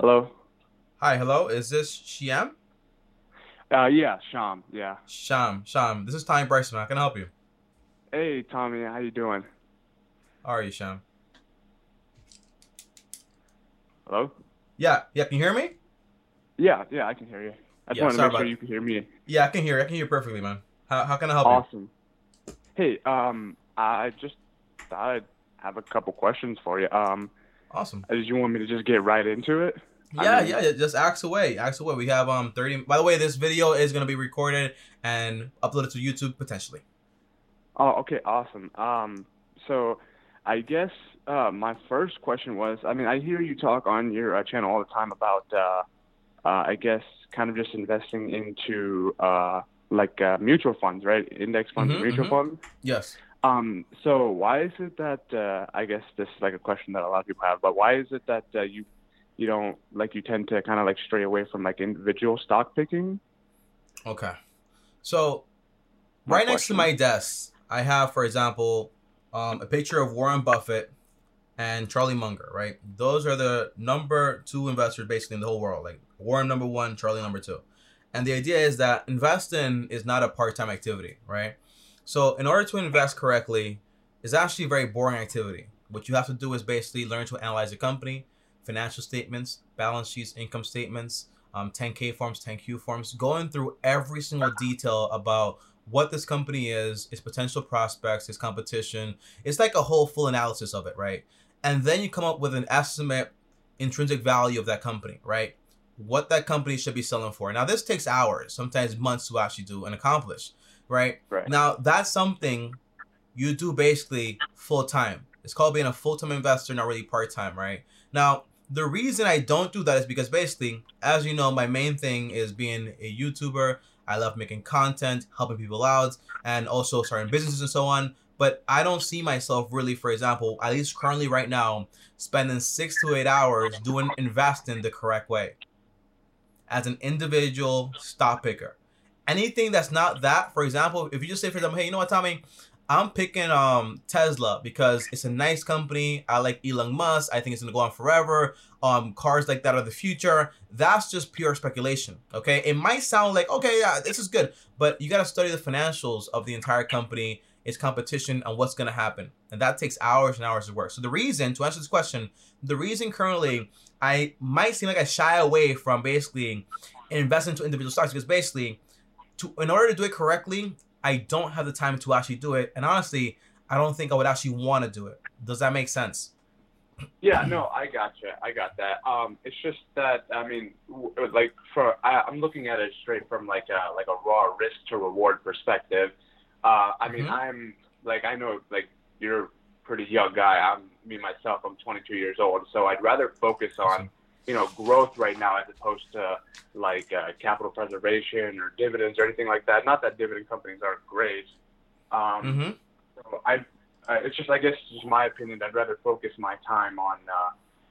Hello. Hi, hello. Is this Shiam? Uh, yeah, Sham. Yeah. Sham, Sham. This is Tommy Bryson. How can I help you? Hey, Tommy. How you doing? How are you, Sham? Hello. Yeah, yeah. Can you hear me? Yeah, yeah, I can hear you. I just Yeah, wanted to make sure you can hear me. Yeah, I can hear. you. I can hear you perfectly, man. How, how can I help you? Awesome. Hey, um, I just thought I'd have a couple questions for you. Um, Awesome. did you want me to just get right into it? I Yeah, mean- yeah, yeah. Just ask away. Ask away. We have um 30. By the way, this video is gonna be recorded and uploaded to YouTube potentially. Oh, okay, awesome. Um, so I guess uh, my first question was, I mean, I hear you talk on your uh, channel all the time about, uh, uh, I guess, kind of just investing into uh, like uh, mutual funds, right? Index funds, Mhm, and mutual mhm. funds. Yes. Um, so why is it that uh, I guess this is like a question that a lot of people have, but why is it that uh, you you don't like you tend to kind of like stray away from like individual stock picking? Okay. So, My right next to my desk, I have, for example, um, a picture of Warren Buffett and Charlie Munger. Right. Those are the number two investors basically in the whole world. Like Warren number one, Charlie number two. And the idea is that investing is not a part-time activity, right? So, in order to invest correctly, it's actually a very boring activity. What you have to do is basically learn to analyze a company, financial statements, balance sheets, income statements, um, 10K forms, 10Q forms, going through every single detail about what this company is, its potential prospects, its competition. It's like a whole full analysis of it, right? And then you come up with an estimate intrinsic value of that company, right? What that company should be selling for. Now, this takes hours, sometimes months to actually do and accomplish, right? Right. Now, that's something you do basically full time. It's called being a full time investor, not really part time, right? Now, the reason I don't do that is because basically, as you know, my main thing is being a YouTuber. I love making content, helping people out, and also starting businesses and so on. But I don't see myself really, for example, at least currently right now, spending six to eight hours doing investing the correct way as an individual stock picker. Anything that's not that, for example, if you just say for example, hey, you know what, Tommy, I'm picking um Tesla because it's a nice company. I like Elon Musk. I think it's gonna go on forever. Um, cars like that are the future. That's just pure speculation. Okay, it might sound like okay, yeah, this is good, but you gotta study the financials of the entire company, its competition, and what's gonna happen, and that takes hours and hours of work. So the reason to answer this question, the reason currently I might seem like I shy away from basically investing into individual stocks because basically, to in order to do it correctly, I don't have the time to actually do it, and honestly, I don't think I would actually want to do it. Does that make sense? Yeah, no, I gotcha. I got that. Um, it's just that I mean, like for I, I'm looking at it straight from like a like a raw risk to reward perspective. Uh, I mean, Mhm. I'm like I know like you're a pretty young guy. I'm me myself. I'm 22 years old, so I'd rather focus on you know growth right now as opposed to like uh, capital preservation or dividends or anything like that. Not that dividend companies aren't great. Um, Mm-hmm. so I, uh, it's just I guess just my opinion. I'd rather focus my time on uh,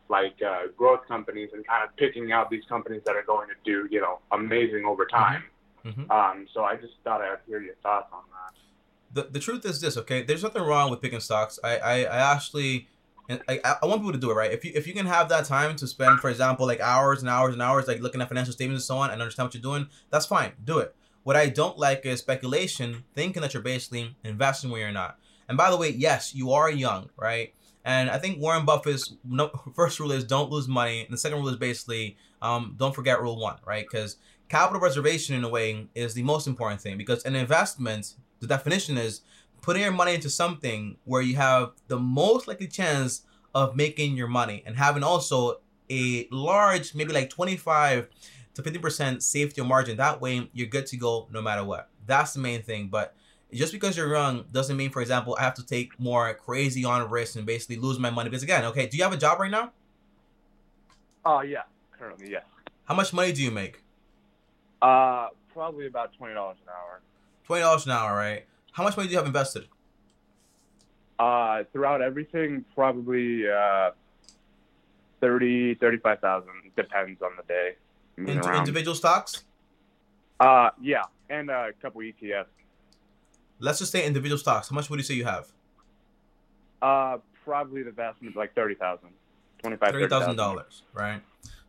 like uh, growth companies and kind of picking out these companies that are going to do you know amazing over time. Mm-hmm. Um, so I just thought I'd hear your thoughts on that. the, the truth is this, okay? There's nothing wrong with picking stocks. I I, I actually and I, I want people to do it right. If you if you can have that time to spend, for example, like hours and hours and hours, like looking at financial statements and so on, and understand what you're doing, that's fine. Do it. What I don't like is speculation, thinking that you're basically investing where you're not. And by the way, yes, you are young, right? And I think Warren Buffett's no, first rule is don't lose money, and the second rule is basically um, don't forget rule one, right? Because capital preservation, in a way, is the most important thing. Because an investment, the definition is putting your money into something where you have the most likely chance of making your money and having also a large, maybe like 25 to 50% safety margin. That way, you're good to go no matter what. That's the main thing. But just because you're young doesn't mean, for example, I have to take more crazy on risks and basically lose my money. Because again, okay, do you have a job right now? Oh yeah, currently yes. How much money do you make? Uh, probably about twenty dollars an hour. Twenty dollars an hour, right? How much money do you have invested? Uh, throughout everything, probably uh, thirty, thirty-five thousand. Depends on the day. Around. individual stocks? Uh, yeah, and a couple ETFs. Let's just say individual stocks. How much would you say you have? Uh, probably the vast majority, like thirty thousand, twenty-five, thirty thousand dollars, right?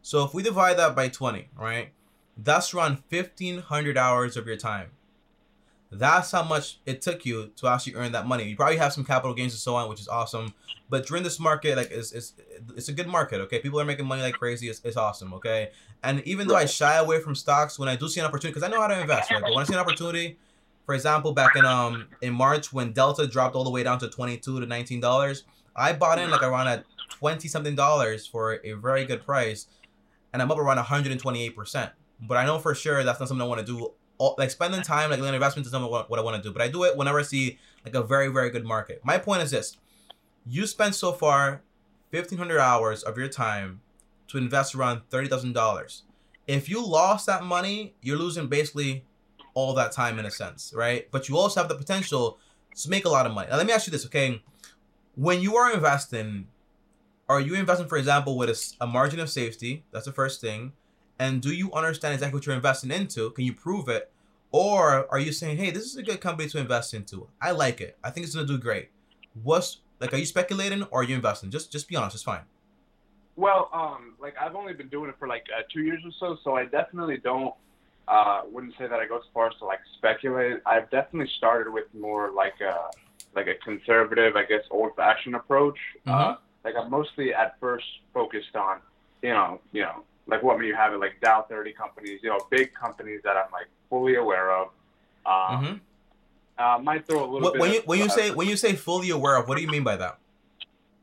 So if we divide that by 20, right? That's around 1500 hours of your time. That's how much it took you to actually earn that money. You probably have some capital gains and so on, which is awesome. But during this market, like it's it's, it's a good market. Okay, people are making money like crazy. It's, it's awesome. Okay, and even though I shy away from stocks when I do see an opportunity, because I know how to invest. Right? But when I see an opportunity, for example, back in um in March when Delta dropped all the way down to twenty two to nineteen dollars, I bought in like around at twenty something dollars for a very good price, and I'm up around one hundred and twenty eight percent. But I know for sure that's not something I want to do all, like spending time like an investment is not what, what I want to do. But I do it whenever I see like a very very good market. My point is this: you spent so far fifteen hundred hours of your time to invest around thirty thousand dollars. If you lost that money, you're losing basically all that time in a sense, right? But you also have the potential to make a lot of money. Now let me ask you this, okay? When you are investing, are you investing, for example, with a, a margin of safety? That's the first thing. And do you understand exactly what you're investing into? Can you prove it? Or are you saying, hey, this is a good company to invest into? I like it. I think it's gonna do great. What's like are you speculating or are you investing? Just just be honest, it's fine. Well, um, like I've only been doing it for like uh, two years or so, so I definitely don't uh wouldn't say that I go as far as to like speculate. I've definitely started with more like a like a conservative, I guess, old fashioned approach. Uh, mm-hmm. Uh, like I'm mostly at first focused on, you know, you know, like what may you have it like Dow 30 companies, you know, big companies that I'm like fully aware of. Um, mm-hmm. uh, might throw a little what, bit. When you of, when you uh, say when you say fully aware of, what do you mean by that?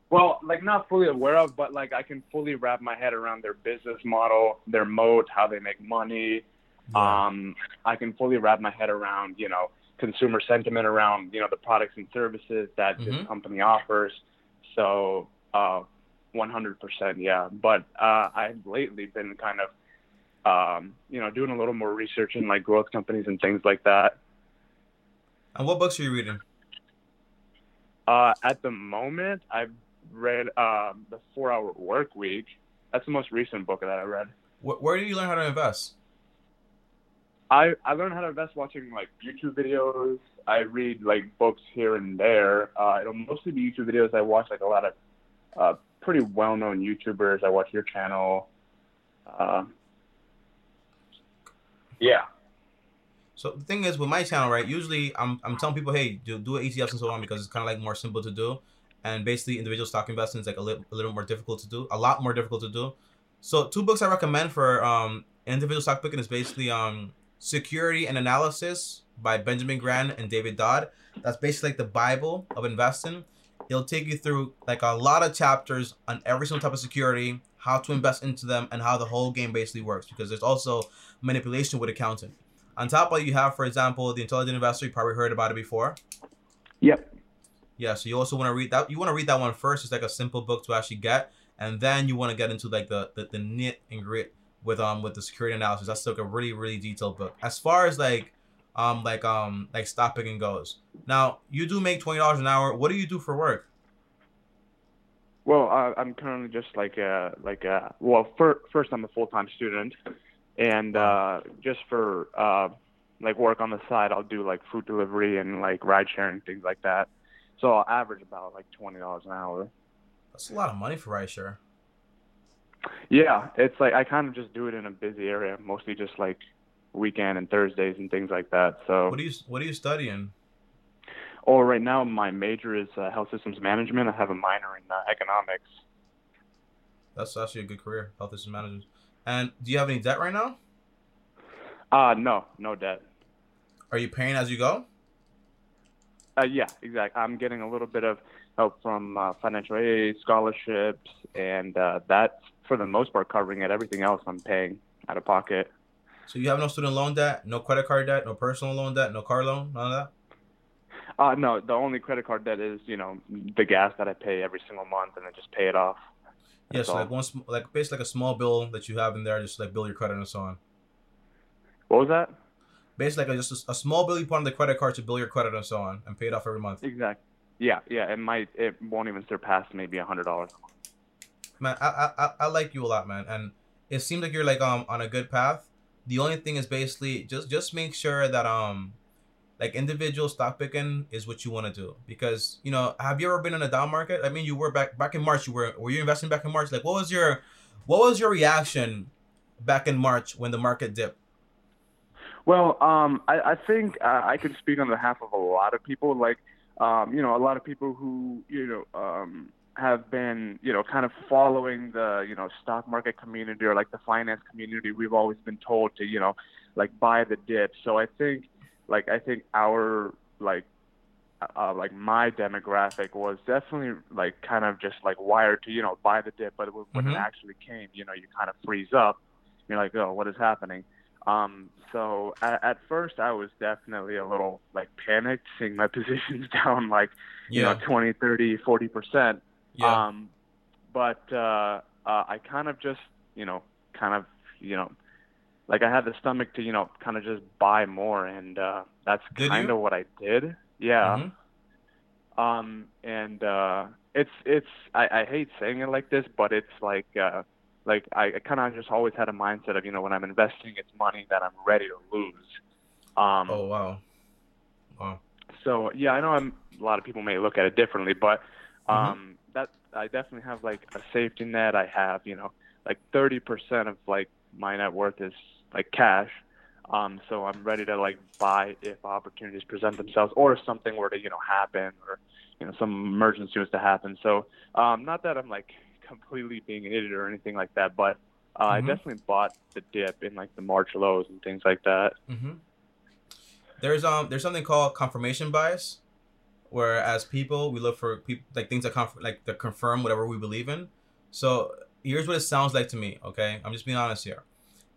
Well, like not fully aware of, but like I can fully wrap my head around their business model, their moat, how they make money. Yeah. Um, I can fully wrap my head around, you know, consumer sentiment around, you know, the products and services that mm-hmm. this company offers. So, uh, 100%, yeah. But uh, I've lately been kind of, um, you know, doing a little more research in like growth companies and things like that. And what books are you reading? Uh, at the moment, I've read uh, the Four Hour Work Week. That's the most recent book that I read. Where did you learn how to invest? I I learned how to invest watching like YouTube videos. I read like books here and there. Uh, it'll mostly be YouTube videos. I watch like a lot of uh, pretty well-known YouTubers. I watch your channel. Uh, yeah. So the thing is with my channel, right? Usually I'm I'm telling people, hey, do do ETFs and so on because it's kind of like more simple to do, and basically individual stock investing is like a little a little more difficult to do, a lot more difficult to do. So two books I recommend for um individual stock picking is basically um Security and Analysis by Benjamin Graham and David Dodd. That's basically like the Bible of investing. It'll take you through like a lot of chapters on every single type of security, how to invest into them, and how the whole game basically works. Because there's also manipulation with accounting. On top of it, you have, for example, the Intelligent Investor. You probably heard about it before. Yep. Yeah. So you also want to read that. You want to read that one first. It's like a simple book to actually get, and then you want to get into like the the, the knit and grit with um with the security analysis. That's like a really really detailed book. As far as like um like um like stock picking goes. Now you do make twenty dollars an hour. What do you do for work? Well, uh, I'm currently just like a like a well, for, first I'm a full time student, and uh, just for uh, like work on the side, I'll do like food delivery and like ride sharing things like that. So I'll average about like twenty dollars an hour. That's a lot of money for ride share. Yeah, it's like I kind of just do it in a busy area, mostly just like weekend and Thursdays and things like that. So what are you what are you studying? Oh, right now my major is uh, health systems management. I have a minor in uh, economics. That's actually a good career, health systems management. And do you have any debt right now? Uh no, no debt. Are you paying as you go? Uh, yeah, exactly. I'm getting a little bit of help from uh, financial aid, scholarships, and uh, that's for the most part covering it. Everything else I'm paying out of pocket. So you have no student loan debt, no credit card debt, no personal loan debt, no car loan, none of that. Uh, no, the only credit card debt is you know the gas that I pay every single month, and then just pay it off. Yes, yeah, so like one, like basically like a small bill that you have in there, just like bill your credit and so on. What was that? Basically, like a, just a, a small bill you put on the credit card to bill your credit and so on, and pay it off every month. Exactly. Yeah, yeah. It might, it won't even surpass maybe a hundred dollars. Man, I, I I like you a lot, man, and it seems like you're like um on a good path. The only thing is basically just just make sure that um like individual stock picking is what you want to do because you know have you ever been in a down market i mean you were back back in march you were were you investing back in march like what was your what was your reaction back in March when the market dipped? Well, um, I, I think uh, I can speak on behalf of a lot of people. Like, um, you know, a lot of people who, you know, um, have been, you know, kind of following the, you know, stock market community or like the finance community. We've always been told to, you know, like buy the dip. So I think, like, I think our like uh, like my demographic was definitely like kind of just like wired to you know buy the dip, but when mm-hmm. it actually came, you know, you kind of freeze up. You're like, oh, what is happening? Um, so at, at first, I was definitely a little like panicked, seeing my positions down like you know 20, 30, 40 percent. Yeah. Um, but uh, uh, I kind of just you know kind of you know like I had the stomach to you know kind of just buy more, and uh, that's kind of what I did. Yeah. Mm-hmm. Um, and uh, it's it's I, I hate saying it like this, but it's like uh, like I, I kind of just always had a mindset of you know when I'm investing, it's money that I'm ready to lose. Um, oh wow. Wow. So yeah, I know I'm, a lot of people may look at it differently, but mm-hmm. um. That I definitely have like a safety net. I have you know like 30% of like my net worth is like cash um, so I'm ready to like buy if opportunities present themselves or if something were to, you know, happen or, you know, some emergency was to happen. So, um, not that I'm like completely being an idiot or anything like that, but uh, mm-hmm. I definitely bought the dip in like the March lows and things like that. Mm-hmm. There's um there's something called confirmation bias, where as people we look for people like things that conf- like that confirm whatever we believe in. So here's what it sounds like to me. Okay, I'm just being honest here.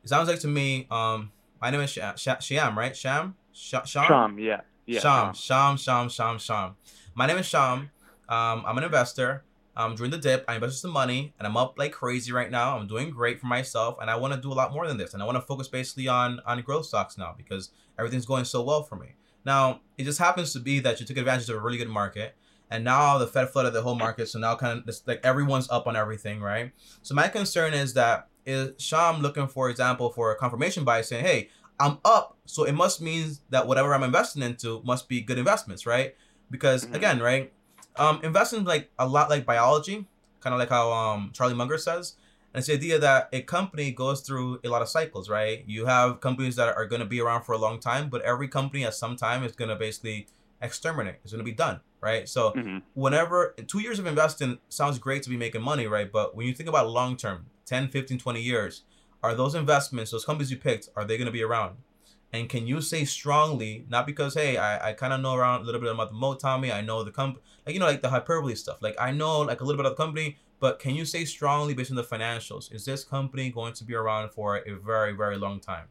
It sounds like to me um my name is Sham, Sham right? Sham? Sham? Sham, yeah. yeah. Sham, Sham, Sham, Sham, Sham. My name is Sham. Um, I'm an investor. Um, during the dip, I invested some money and I'm up like crazy right now. I'm doing great for myself and I want to do a lot more than this. And I want to focus basically on, on growth stocks now because everything's going so well for me. Now, it just happens to be that you took advantage of a really good market and now the Fed flooded the whole market. So now kind of like everyone's up on everything, right? So my concern is that is Sham looking, for example, for a confirmation bias saying, hey, I'm up, so it must mean that whatever I'm investing into must be good investments, right? Because mm-hmm. again, right, um, investing like a lot like biology, kind of like how um Charlie Munger says, and it's the idea that a company goes through a lot of cycles, right? You have companies that are going to be around for a long time, but every company at some time is going to basically exterminate. It's going to be done, right? So mm-hmm. whenever two years of investing sounds great to be making money, right? But when you think about long term, 10, 15, 20 years, are those investments, those companies you picked, are they going to be around? And can you say strongly, not because, hey, I, I kind of know around a little bit about the moat, Tommy, I know the company, like, you know, like the hyperbole stuff. Like, I know like a little bit of the company, but can you say strongly based on the financials, is this company going to be around for a very, very long time?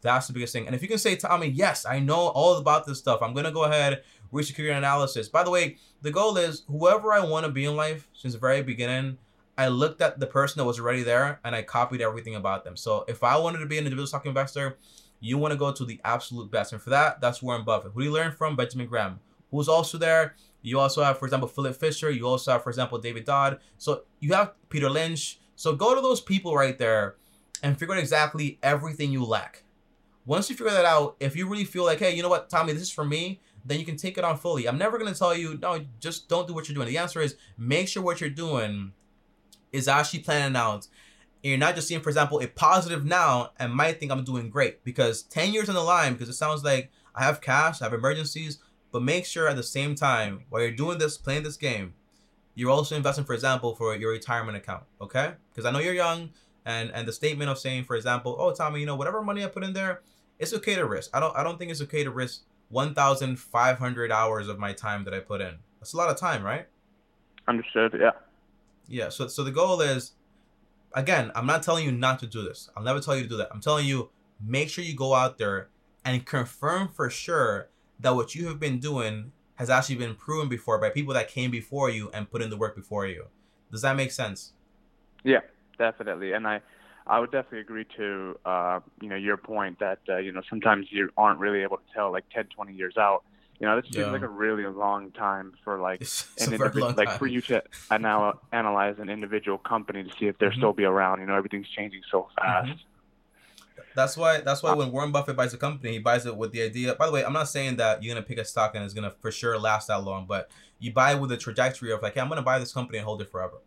That's the biggest thing. And if you can say, Tommy, yes, I know all about this stuff, I'm to go ahead, research career analysis. By the way, the goal is whoever I want to be in life since the very beginning, I looked at the person that was already there and I copied everything about them. So if I wanted to be an individual stock investor, you want to go to the absolute best. And for that, that's Warren Buffett. Who do you learn from? Benjamin Graham. Who's also there? You also have, for example, Philip Fisher. You also have, for example, David Dodd. So you have Peter Lynch. So go to those people right there and figure out exactly everything you lack. Once you figure that out, if you really feel like, hey, you know what, Tommy, this is for me, then you can take it on fully. I'm never going to tell you, no, just don't do what you're doing. The answer is make sure what you're doing is actually planning out. And you're not just seeing, for example, a positive now and might think I'm doing great because 10 years on the line, because it sounds like I have cash, I have emergencies, but make sure at the same time while you're doing this, playing this game, you're also investing, for example, for your retirement account. Okay? Because I know you're young, and and the statement of saying, for example, oh Tommy, you know, whatever money I put in there, it's okay to risk. I don't I don't think it's okay to risk 1,500 hours of my time that I put in. That's a lot of time, right? Understood. Yeah. Yeah. So so the goal is, again, I'm not telling you not to do this. I'll never tell you to do that. I'm telling you, make sure you go out there and confirm for sure that what you have been doing has actually been proven before by people that came before you and put in the work before you. Does that make sense? Yeah, definitely. And I, I would definitely agree to, uh, you know, your point that, uh, you know, sometimes you aren't really able to tell like 10, 20 years out you know, this seems yeah. like a really long time for like it's, an individual, like for you to anal- analyze an individual company to see if they're mm-hmm. still be around. You know, everything's changing so fast. Mm-hmm. That's why. That's why when Warren Buffett buys a company, he buys it with the idea. By the way, I'm not saying that you're gonna pick a stock and it's gonna for sure last that long, but you buy with the trajectory of like, hey, I'm gonna buy this company and hold it forever.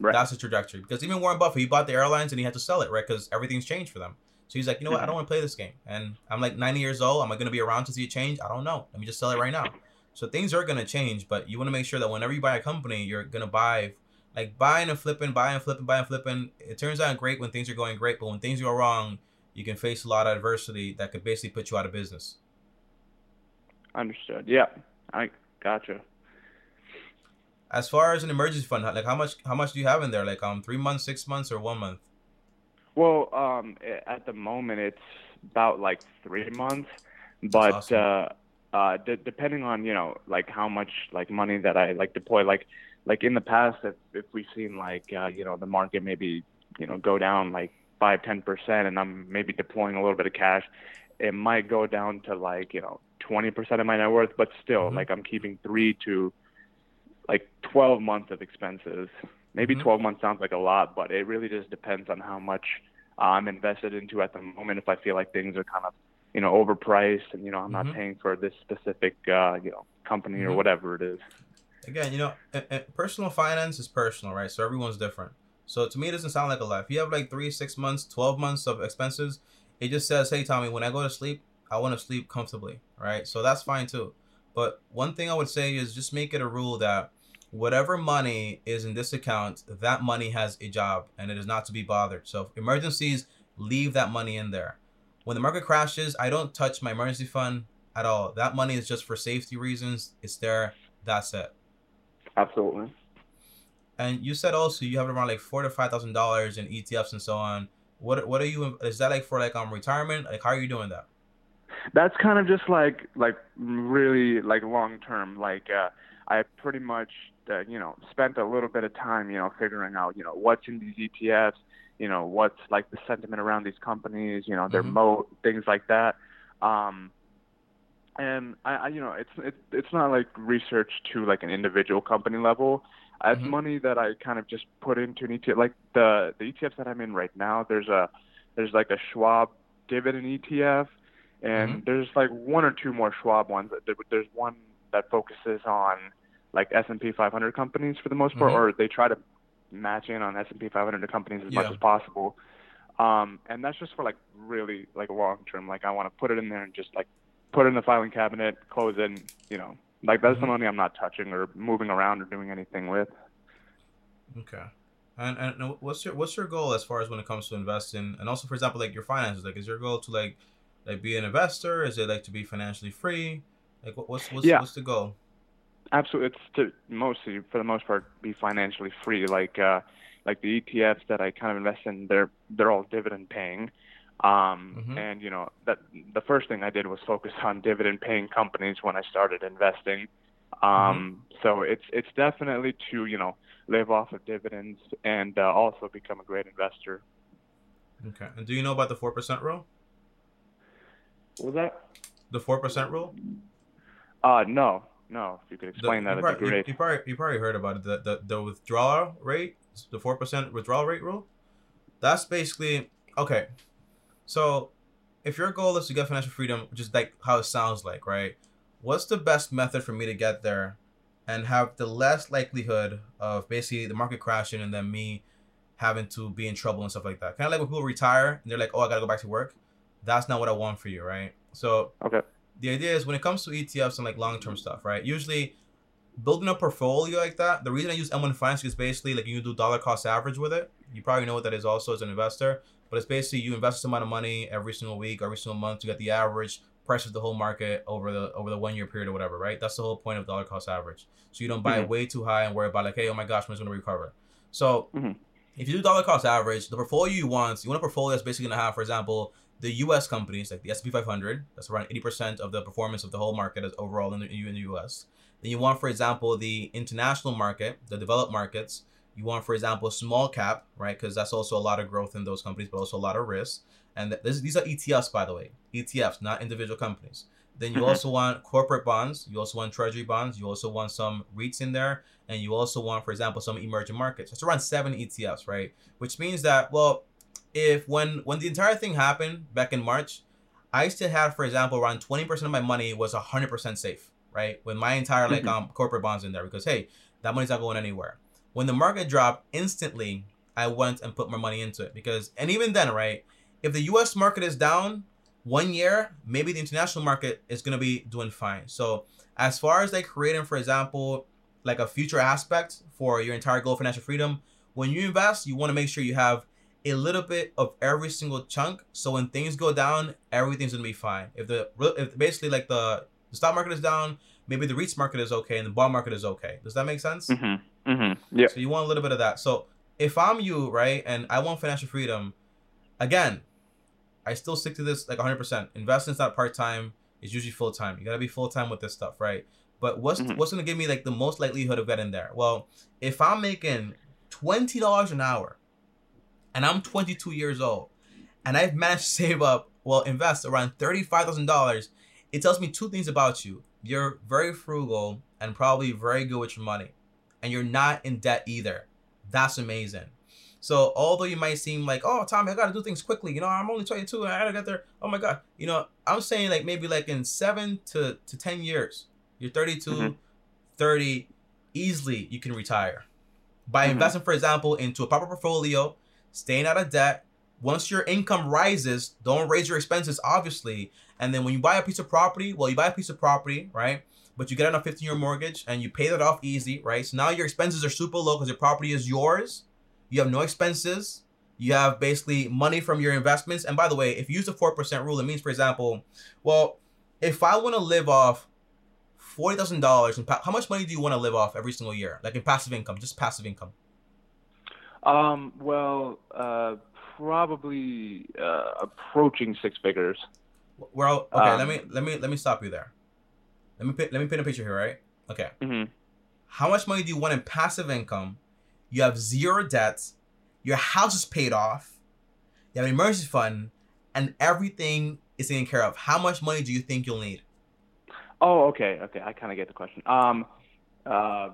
Right. That's the trajectory. Because even Warren Buffett, he bought the airlines and he had to sell it, right? Because everything's changed for them. So he's like, you know what? I mm-hmm. don't want to play this game. And I'm like 90 years old. Am I going to be around to see it change? I don't know. Let me just sell it right now. So things are going to change, but you want to make sure that whenever you buy a company, you're going to buy like buying and flipping, buying and flipping, buying and flipping. It turns out great when things are going great, but when things go wrong, you can face a lot of adversity that could basically put you out of business. Understood. Yeah, I gotcha. As far as an emergency fund, like how much how much do you have in there? Like um three months, six months, or one month? Well, um, at the moment it's about like three months, but awesome. uh, uh, d- depending on you know like how much like money that I like deploy, like like in the past, if if we've seen like uh, you know the market maybe you know go down like five ten percent, and I'm maybe deploying a little bit of cash, it might go down to like you know twenty percent of my net worth, but still mm-hmm. like I'm keeping three to like twelve months of expenses. Maybe mm-hmm. 12 months sounds like a lot, but it really just depends on how much I'm invested into at the moment. If I feel like things are kind of you know overpriced and you know I'm mm-hmm. not paying for this specific uh, you know company or mm-hmm. whatever it is again, you know, personal finance is personal, right? So everyone's different. So to me, it doesn't sound like a lot. If you have like three, six months, twelve months of expenses, it just says, "Hey, Tommy, when I go to sleep, I want to sleep comfortably," right? So that's fine too. But one thing I would say is just make it a rule that whatever money is in this account, that money has a job and it is not to be bothered. So emergencies, leave that money in there. When the market crashes, I don't touch my emergency fund at all. That money is just for safety reasons. It's there. That's it. Absolutely. And you said also you have around like four to five thousand dollars in ETFs and so on. What what are you? Is that like for like um retirement? Like how are you doing that? That's kind of just like like really like long term. Like uh, I pretty much uh, you know spent a little bit of time you know figuring out you know what's in these ETFs, you know what's like the sentiment around these companies, you know their mm-hmm. moat, things like that. Um, and I, I you know it's it, it's not like research to like an individual company level. It's mm-hmm. money that I kind of just put into an ETF. Like the the ETFs that I'm in right now, there's a there's like a Schwab dividend ETF, and mm-hmm. there's like one or two more Schwab ones. There's one that focuses on like S&P 500 companies for the most part, mm-hmm. or they try to match in on S&P 500 companies as yeah. much as possible. Um, and that's just for like really like long term. Like I want to put it in there and just like put it in the filing cabinet, close it, and, you know, like that's mm-hmm. the money I'm not touching or moving around or doing anything with. Okay. And and what's your what's your goal as far as when it comes to investing and also for example like your finances like is your goal to like like be an investor is it like to be financially free like what's what's yeah. what's the goal absolutely it's to mostly for the most part be financially free like uh like the ETFs that I kind of invest in they're they're all dividend paying um, mm-hmm. And you know that the first thing I did was focus on dividend-paying companies when I started investing. Um, mm-hmm. So it's it's definitely to you know live off of dividends and uh, also become a great investor. Okay. And do you know about the four percent rule? What was that? The four percent rule? Uh, no, no. If you could explain the, that, that'd be. You, you, probably you probably heard about it. The the, the withdrawal rate, the four percent withdrawal rate rule. That's basically okay. So, if your goal is to get financial freedom, which is like how it sounds like, right? What's the best method for me to get there and have the less likelihood of basically the market crashing and then me having to be in trouble and stuff like that? Kind of like when people retire and they're like, oh, I got to go back to work. That's not what I want for you, right? So, okay. The idea is when it comes to ETFs and like long term stuff, right? Usually, building a portfolio like that. The reason I use M1 Finance is basically like you do dollar cost average with it. You probably know what that is also as an investor. But it's basically you invest some amount of money every single week, every single month to get the average price of the whole market over the over the one year period or whatever, right? That's the whole point of dollar cost average. So you don't buy mm-hmm. way too high and worry about like, hey, oh my gosh, when it's gonna recover. So mm-hmm. if you do dollar cost average, the portfolio you want, you want a portfolio that's basically gonna have, for example, the U.S. companies like the S&P 500. That's around 80% of the performance of the whole market as overall in the, in the U.S. Then you want, for example, the international market, the developed markets. You want, for example, small cap, right? Because that's also a lot of growth in those companies, but also a lot of risk. And this, these are ETFs, by the way, ETFs, not individual companies. Then you mm-hmm. also want corporate bonds. You also want treasury bonds. You also want some REITs in there. And you also want, for example, some emerging markets. It's around seven ETFs, right? Which means that, well, if when when the entire thing happened back in March, I still had, for example, around 20% of my money was 100% safe, right? With my entire like mm-hmm. um corporate bonds in there because hey, that money's not going anywhere When the market dropped, instantly I went and put more money into it because, and even then, right? If the U.S. market is down one year, maybe the international market is gonna be doing fine. So as far as like creating, for example, like a future aspect for your entire goal of financial freedom, when you invest, you want to make sure you have a little bit of every single chunk. So when things go down, everything's gonna be fine. If the if basically like the, the stock market is down, maybe the REITs market is okay and the bond market is okay. Does that make sense? Mm-hmm. Mm-hmm. Yeah. So you want a little bit of that. So if I'm you, right, and I want financial freedom, again, I still stick to this like 100%. Investing's not part time; it's usually full time. You gotta be full time with this stuff, right? But what's Mhm. what's gonna give me like the most likelihood of getting there? Well, if I'm making twenty dollars an hour, and I'm 22 years old, and I've managed to save up, well, invest around thirty-five thousand dollars, it tells me two things about you. You're very frugal and probably very good with your money, and you're not in debt either. That's amazing. So although you might seem like, oh, Tommy, I gotta do things quickly. You know, I'm only 22 and I gotta get there. Oh my god. You know, I'm saying like maybe like in seven to, to 10 years, you're 32, Mhm. 30, easily you can retire. By Mhm. investing, for example, into a proper portfolio, staying out of debt. Once your income rises, don't raise your expenses, obviously. And then when you buy a piece of property, well, you buy a piece of property, right? But you get on a 15 year mortgage and you pay that off easy, right? So now your expenses are super low because your property is yours. You have no expenses. You have basically money from your investments. And by the way, if you use the 4% rule, it means, for example, well, if I want to live off $40,000, in pa- how much money do you want to live off every single year? Like in passive income, just passive income. Um. Well. Uh. Probably. Uh. Approaching six figures. Well, okay, let Um, me let me let me stop you there. Let me let me paint a picture here, right? Okay. Mm-hmm. How much money do you want in passive income? You have zero debts. Your house is paid off. You have an emergency fund, and everything is taken care of. How much money do you think you'll need? Oh. Okay. Okay. I kind of get the question. Um. Uh.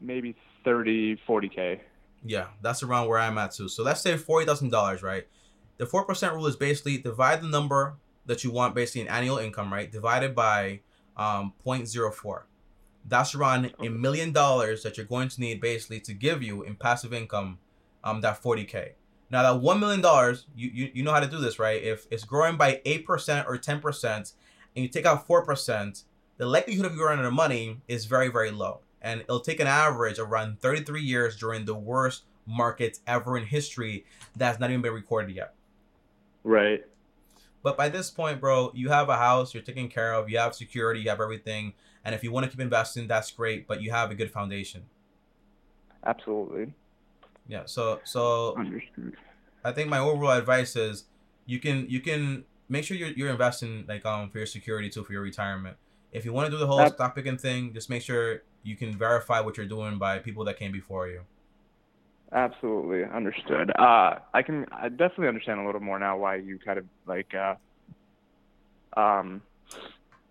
Maybe 30, 40 k. Yeah, that's around where I'm at too. So let's say forty thousand dollars, right? The four percent rule is basically divide the number that you want, basically in annual income, right? Divided by um 0.04. That's around a million dollars that you're going to need basically to give you in passive income, um, that forty k. Now that one million dollars, you, you you know how to do this, right? If it's growing by eight percent or ten percent, and you take out four percent, the likelihood of you running out of money is very very low and it'll take an average around 33 years during the worst markets ever in history that's not even been recorded yet. Right. But by this point, bro, you have a house, you're taken care of, you have security, you have everything, and if you want to keep investing, that's great, but you have a good foundation. Absolutely. Yeah. So so Understood. I think my overall advice is you can you can make sure you're, you're investing like um for your security too for your retirement. If you want to do the whole stock picking thing, just make sure you can verify what you're doing by people that came before you. Absolutely understood. Uh, I can I definitely understand a little more now why you kind of like, uh, um,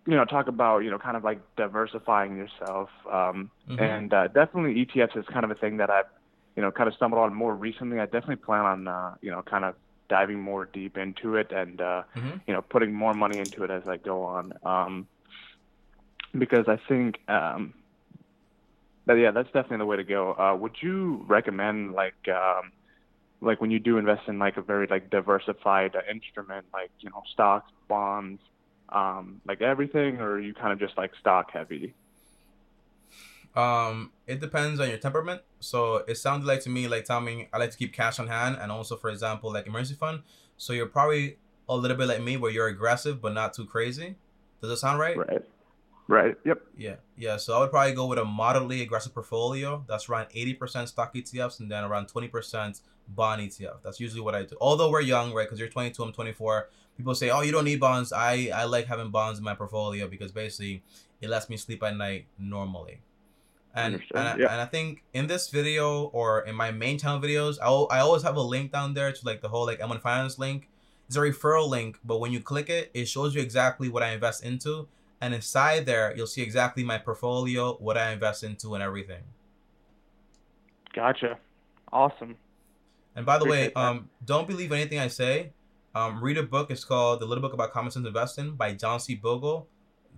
you know, talk about you know kind of like diversifying yourself. Um, Mhm. and uh, definitely ETFs is kind of a thing that I've you know kind of stumbled on more recently. I definitely plan on uh, you know kind of diving more deep into it and uh, Mhm. you know putting more money into it as I go on. Um, because I think um, but yeah, that's definitely the way to go. Uh, would you recommend like um, like when you do invest in like a very like diversified uh, instrument, like you know stocks, bonds, um, like everything, or are you kind of just like stock heavy? Um, it depends on your temperament. So it sounded like to me like Tommy, I like to keep cash on hand and also for example like emergency fund. So you're probably a little bit like me where you're aggressive but not too crazy. Does that sound right? Right. Right. Yep. Yeah, yeah. So I would probably go with a moderately aggressive portfolio. That's around eighty percent stock ETFs and then around twenty percent bond ETF. That's usually what I do. Although we're young, right? Because you're twenty two, I'm twenty four. People say, "Oh, you don't need bonds." I I like having bonds in my portfolio because basically it lets me sleep at night normally. And and I, yeah. and I think in this video or in my main channel videos, I I always have a link down there to like the whole like M1 Finance link. It's a referral link, but when you click it, it shows you exactly what I invest into and inside there you'll see exactly my portfolio what i invest into and everything Gotcha. Awesome. and by the way Appreciate that. um don't believe anything i say um read a book it's called the little book about common sense investing by john c bogle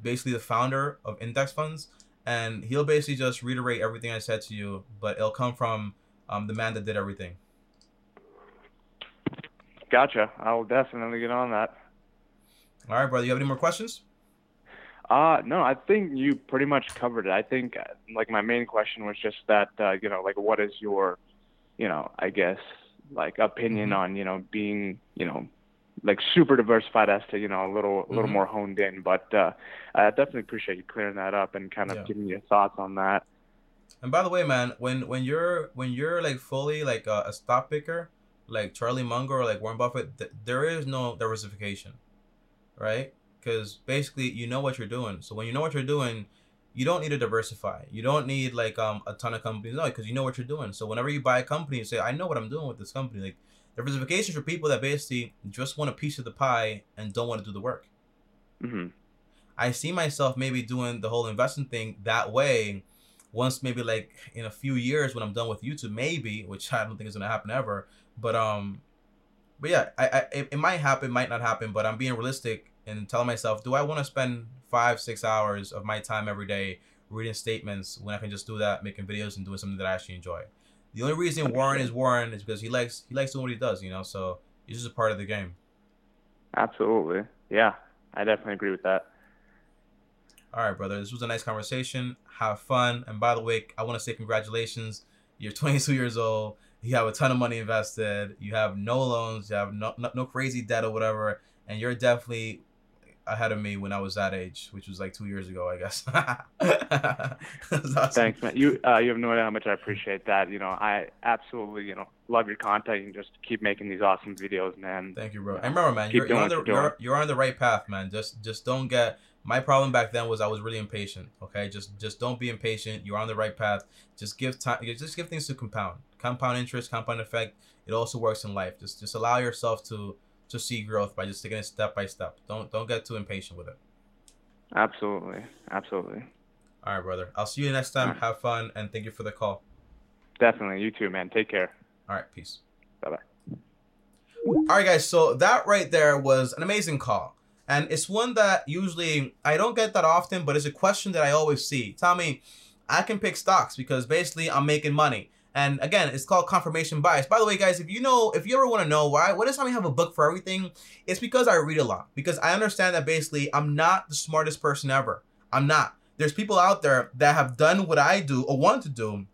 basically the founder of index funds and he'll basically just reiterate everything I said to you, but it'll come from um, the man that did everything. Gotcha. I'll definitely get on that. All right, brother. You have any more questions? Uh, no, I think you pretty much covered it. I think uh, like my main question was just that, uh, you know, like what is your, you know, I guess like opinion Mhm. on, you know, being, you know, like super diversified as to, you know, a little, a little Mhm. more honed in. But uh, I definitely appreciate you clearing that up and kind of Yeah. giving your thoughts on that. And by the way, man, when when you're when you're like fully like a, a stock picker, like Charlie Munger or like Warren Buffett, th- there is no diversification, right? Because basically, you know what you're doing. So when you know what you're doing, you don't need to diversify. You don't need like um a ton of companies, no, because you know what you're doing. So whenever you buy a company, you say, I know what I'm doing with this company. Like diversification for people that basically just want a piece of the pie and don't want to do the work. hmm I see myself maybe doing the whole investing thing that way once maybe like in a few years when I'm done with YouTube, maybe, which I don't think is gonna happen ever. But um but yeah, I, I it, it might happen, might not happen, but I'm being realistic and telling myself, do I want to spend five, six hours of my time every day reading statements when I can just do that, making videos and doing something that I actually enjoy? The only reason Warren is Warren is because he likes he likes doing what he does, you know, so it's just a part of the game. Absolutely. Yeah, I definitely agree with that. All right, brother. This was a nice conversation. Have fun. And by the way, I want to say congratulations. You're 22 years old. You have a ton of money invested. You have no loans. You have no no, no crazy debt or whatever. And you're definitely ahead of me when I was that age, which was like two years ago, I guess. Awesome. Thanks, man. You uh, you have no idea how much I appreciate that. You know, I absolutely you know love your content and just keep making these awesome videos, man. Thank you, bro. And remember, man, you're, you're on the you're, you're on the right path, man. Just just don't get. My problem back then was I was really impatient. Okay, just just don't be impatient. You're on the right path. Just give time. Just give things to compound. Compound interest, compound effect. It also works in life. Just just allow yourself to to see growth by just taking it step by step. Don't don't get too impatient with it. Absolutely, absolutely, All right, brother. I'll see you next time. Right. Have fun and thank you for the call. definitely. You too, man. Take care. All right, peace. Bye bye. All right, guys. So that right there was an amazing call, and it's one that usually I don't get that often, but it's a question that I always see. Tommy, I can pick stocks because basically I'm making money, and again, it's called confirmation bias. By the way, guys, if you know, if you ever want to know why, why does Tommy have a book for everything? It's because I read a lot. Because I understand that basically I'm not the smartest person ever. I'm not. There's people out there that have done what I do or want to do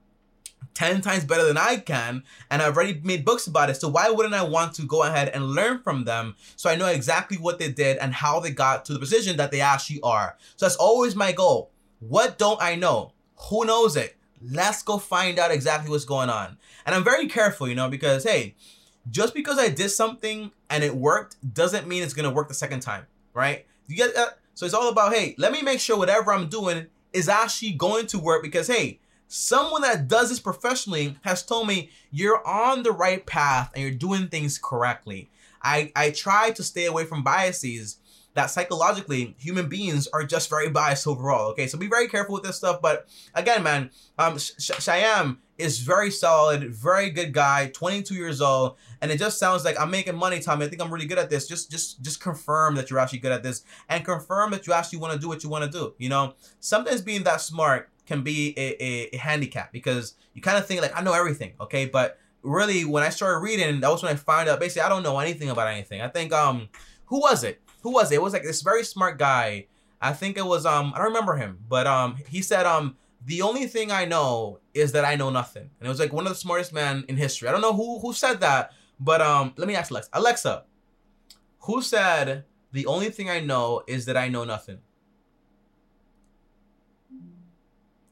10 times better than I can, and I've already made books about it. So why wouldn't I want to go ahead and learn from them so I know exactly what they did and how they got to the position that they actually are? So that's always my goal. What don't I know? Who knows it? Let's go find out exactly what's going on. And I'm very careful, you know, because hey, just because I did something and it worked doesn't mean it's gonna work the second time, right? You get that? So it's all about hey, let me make sure whatever I'm doing is actually going to work because hey, someone that does this professionally has told me you're on the right path and you're doing things correctly. I I try to stay away from biases that psychologically human beings are just very biased overall. Okay, so be very careful with this stuff. But again, man, um, Sh- Sh- Shyam is very solid, very good guy, 22 years old, and it just sounds like I'm making money, Tommy. I think I'm really good at this. Just, just, just confirm that you're actually good at this, and confirm that you actually want to do what you want to do. You know, sometimes being that smart can be a, a, a handicap because you kind of think like I know everything, okay, but really when I started reading, that was when I found out basically I don't know anything about anything. I think um, who was it? Who was it? It was like this very smart guy. I think it was um I don't remember him, but um he said um the only thing I know is that I know nothing, and it was like one of the smartest men in history. I don't know who who said that, but um let me ask Alexa. Alexa, who said the only thing I know is that I know nothing?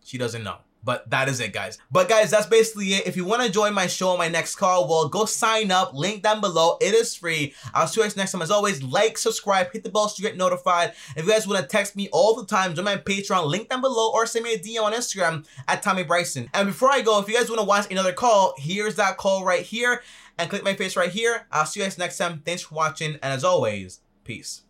She doesn't know. But that is it, guys. But guys, that's basically it. If you want to join my show on my next call, well, go sign up. Link down below. It is free. I'll see you guys next time. As always, like, subscribe, hit the bell so you get notified. If you guys want to text me all the time, join my Patreon. Link down below or send me a DM on Instagram at Tommy Bryson. And before I go, if you guys want to watch another call, here's that call right here. And click my face right here. I'll see you guys next time. Thanks for watching. And as always, peace.